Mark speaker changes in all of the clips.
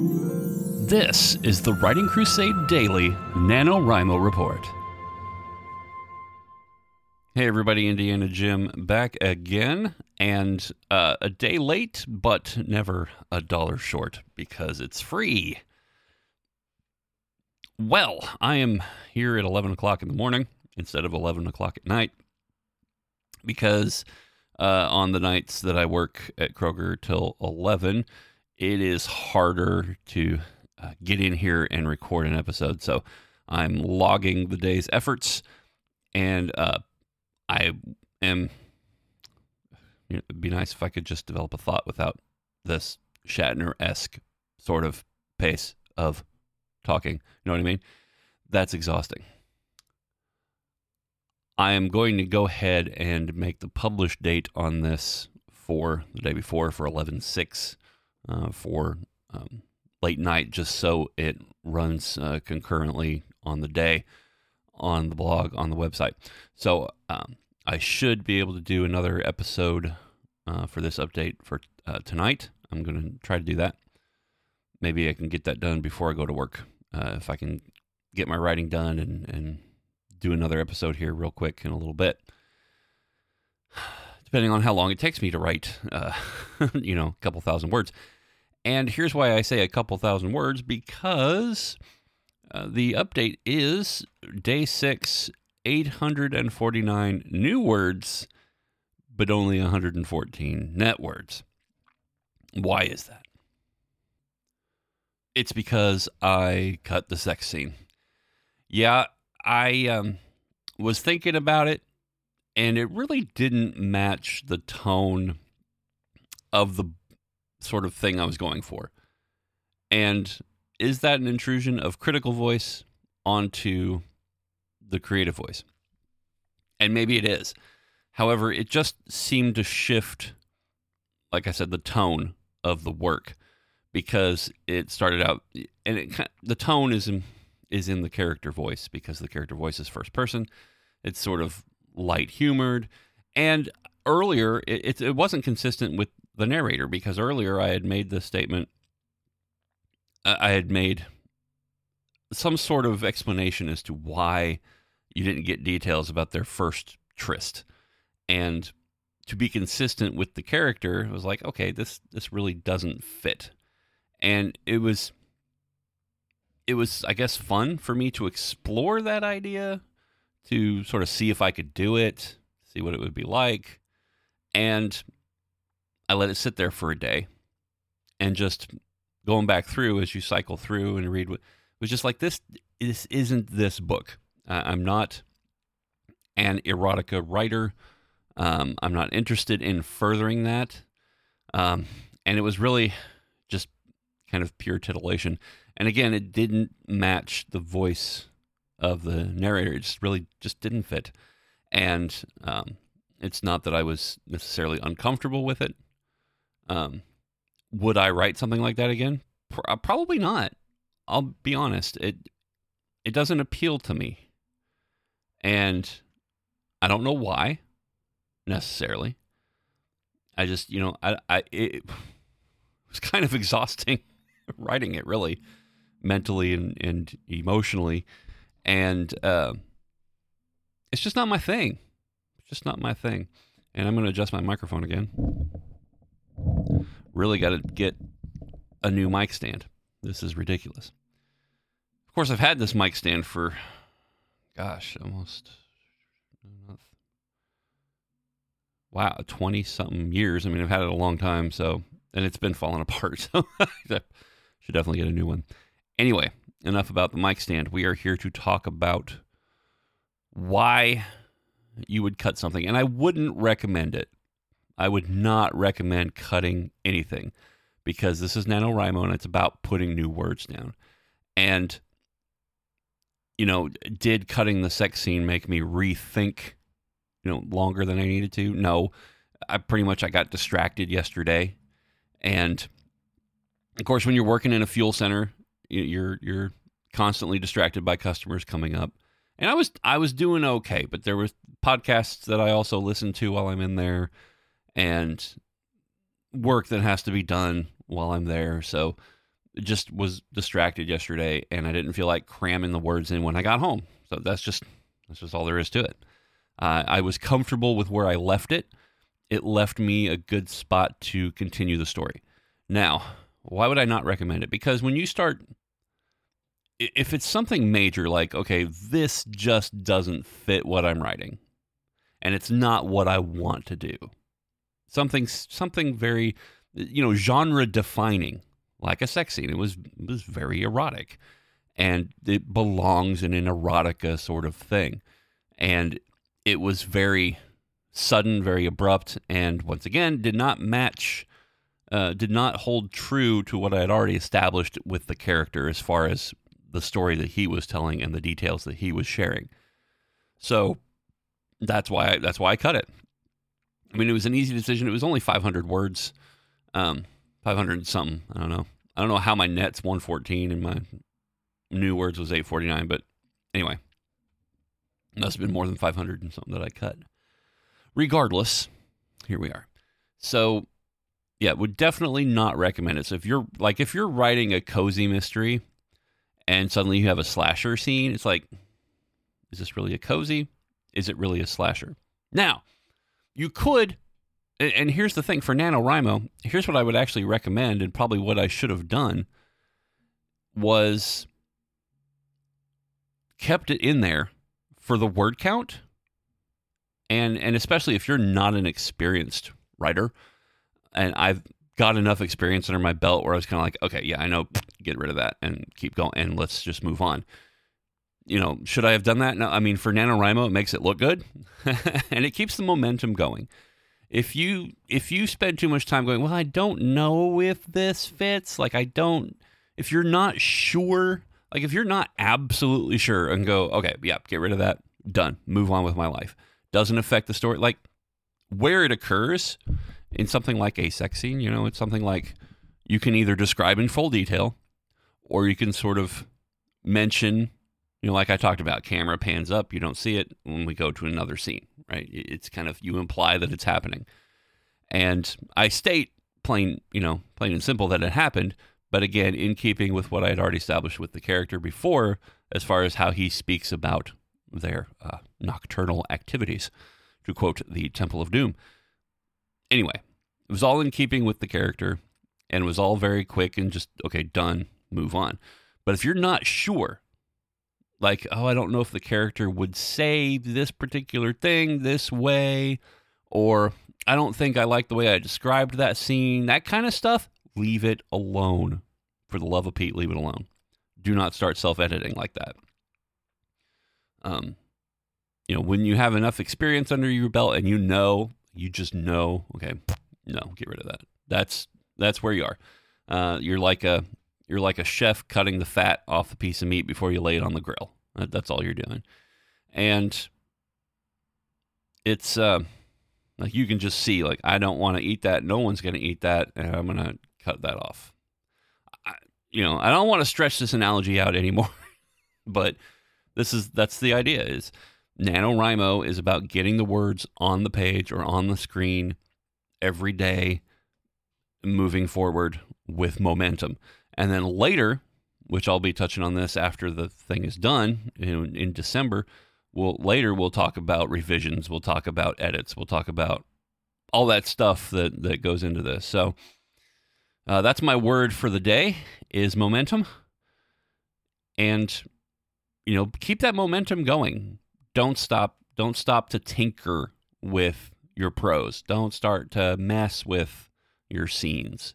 Speaker 1: This is the Writing Crusade Daily NaNoWriMo Report. Hey everybody, Indiana Jim back again, and uh, a day late, but never a dollar short because it's free. Well, I am here at 11 o'clock in the morning instead of 11 o'clock at night because uh, on the nights that I work at Kroger till 11, it is harder to uh, get in here and record an episode. So I'm logging the day's efforts and uh, I am. You know, it'd be nice if I could just develop a thought without this Shatner esque sort of pace of talking. You know what I mean? That's exhausting. I am going to go ahead and make the published date on this for the day before for 11 6 uh, for um, late night, just so it runs uh, concurrently on the day on the blog on the website. So um, I should be able to do another episode uh, for this update for uh, tonight. I'm going to try to do that. Maybe I can get that done before I go to work. Uh, if I can get my writing done and, and do another episode here real quick in a little bit. Depending on how long it takes me to write, uh, you know, a couple thousand words. And here's why I say a couple thousand words because uh, the update is day six, 849 new words, but only 114 net words. Why is that? It's because I cut the sex scene. Yeah, I um, was thinking about it, and it really didn't match the tone of the sort of thing I was going for. And is that an intrusion of critical voice onto the creative voice? And maybe it is. However, it just seemed to shift, like I said, the tone of the work because it started out, and it, the tone is in, is in the character voice because the character voice is first person. It's sort of light humored, and earlier it, it, wasn't consistent with the narrator because earlier I had made the statement I had made some sort of explanation as to why you didn't get details about their first tryst. And to be consistent with the character, it was like, okay, this this really doesn't fit. And it was it was I guess fun for me to explore that idea, to sort of see if I could do it, see what it would be like. And I let it sit there for a day. And just going back through as you cycle through and read it was just like this this isn't this book. I'm not an erotica writer. Um, i'm not interested in furthering that. Um, and it was really just kind of pure titillation. And again it didn't match the voice of the narrator it just really just didn't fit and um, it's not that i was necessarily uncomfortable with it um, would I write something like that again? Uh, probably not. I'll be honest. It it doesn't appeal to me, and I don't know why necessarily. I just you know I I it was kind of exhausting writing it really mentally and and emotionally, and uh, it's just not my thing. It's just not my thing. And I'm going to adjust my microphone again really got to get a new mic stand. This is ridiculous. Of course, I've had this mic stand for, gosh, almost, wow, 20 something years. I mean, I've had it a long time, so, and it's been falling apart. So I should definitely get a new one. Anyway, enough about the mic stand. We are here to talk about why you would cut something. And I wouldn't recommend it I would not recommend cutting anything because this is NaNoWriMo and it's about putting new words down. And, you know, did cutting the sex scene make me rethink, you know, longer than I needed to? No. I pretty much I got distracted yesterday. And of course, when you're working in a fuel center, you're you're constantly distracted by customers coming up. And I was I was doing okay, but there were podcasts that I also listened to while I'm in there and work that has to be done while I'm there. So just was distracted yesterday, and I didn't feel like cramming the words in when I got home. So that's just that's just all there is to it. Uh, I was comfortable with where I left it. It left me a good spot to continue the story. Now, why would I not recommend it? Because when you start, if it's something major, like, okay, this just doesn't fit what I'm writing, and it's not what I want to do, something, something very, you know, genre defining, like a sex scene. It was, it was very erotic, and it belongs in an erotica sort of thing. And it was very sudden, very abrupt, and once again, did not match uh, did not hold true to what I had already established with the character as far as the story that he was telling and the details that he was sharing. So that's why I, that's why I cut it. I mean, it was an easy decision. It was only 500 words, um, 500 something. I don't know. I don't know how my net's 114 and my new words was 849, but anyway, must have been more than 500 and something that I cut. Regardless, here we are. So yeah, would definitely not recommend it. So if you're like if you're writing a cozy mystery and suddenly you have a slasher scene, it's like is this really a cozy? Is it really a slasher? Now, you could and here's the thing for NaNoWriMo, here's what I would actually recommend and probably what I should have done was kept it in there for the word count and and especially if you're not an experienced writer and I've got enough experience under my belt where I was kind of like, okay, yeah, I know, get rid of that and keep going, and let's just move on. You know, should I have done that? No, I mean, for NaNoWriMo, it makes it look good, and it keeps the momentum going. If you if you spend too much time going, well, I don't know if this fits. Like, I don't. If you're not sure, like if you're not absolutely sure, and go, okay, yeah, get rid of that, done, move on with my life. Doesn't affect the story. Like where it occurs in something like a sex scene, you know, it's something like you can either describe in full detail or you can sort of mention, you know, like I talked about, camera pans up, you don't see it when we go to another scene, right? It's kind of, you imply that it's happening. And I state plain, you know, plain and simple that it happened, but again, in keeping with what I had already established with the character before, as far as how he speaks about their uh, nocturnal activities, to quote the Temple of Doom. Anyway, it was all in keeping with the character and it was all very quick and just, okay, done, move on. But if you're not sure, like, oh, I don't know if the character would say this particular thing this way, or I don't think I like the way I described that scene, that kind of stuff, leave it alone. For the love of Pete, leave it alone. Do not start self editing like that. Um, you know, when you have enough experience under your belt and you know you just know, okay, no, get rid of that. That's that's where you are. Uh, you're like a you're like a chef cutting the fat off the piece of meat before you lay it on the grill. That's all you're doing, and it's uh, like you can just see like I don't want to eat that. No one's going to eat that, and I'm going to cut that off. I, you know, I don't want to stretch this analogy out anymore, but this is that's the idea is NaNoWriMo is about getting the words on the page or on the screen every day, moving forward with momentum. And then later, which I'll be touching on this after the thing is done in, in December, we'll later we'll talk about revisions, we'll talk about edits, we'll talk about all that stuff that that goes into this. So uh, that's my word for the day is momentum, and you know keep that momentum going don't stop don't stop to tinker with your prose. Don't start to mess with your scenes.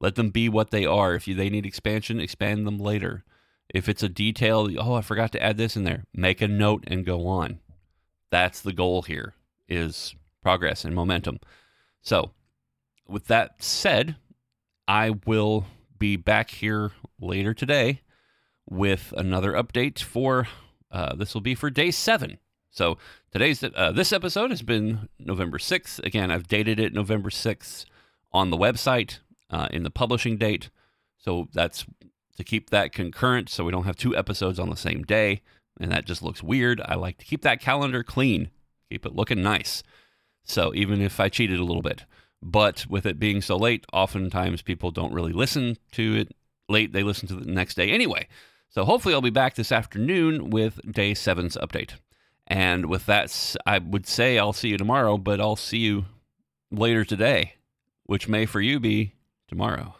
Speaker 1: Let them be what they are. If you, they need expansion, expand them later. If it's a detail, oh, I forgot to add this in there. Make a note and go on. That's the goal here is progress and momentum. So, with that said, I will be back here later today with another update for uh, this will be for day seven. So today's uh, this episode has been November sixth. Again, I've dated it November sixth on the website uh, in the publishing date. So that's to keep that concurrent, so we don't have two episodes on the same day, and that just looks weird. I like to keep that calendar clean, keep it looking nice. So even if I cheated a little bit, but with it being so late, oftentimes people don't really listen to it late they listen to the next day anyway. So hopefully I'll be back this afternoon with day seven's update. And with that, I would say I'll see you tomorrow, but I'll see you later today, which may for you be tomorrow.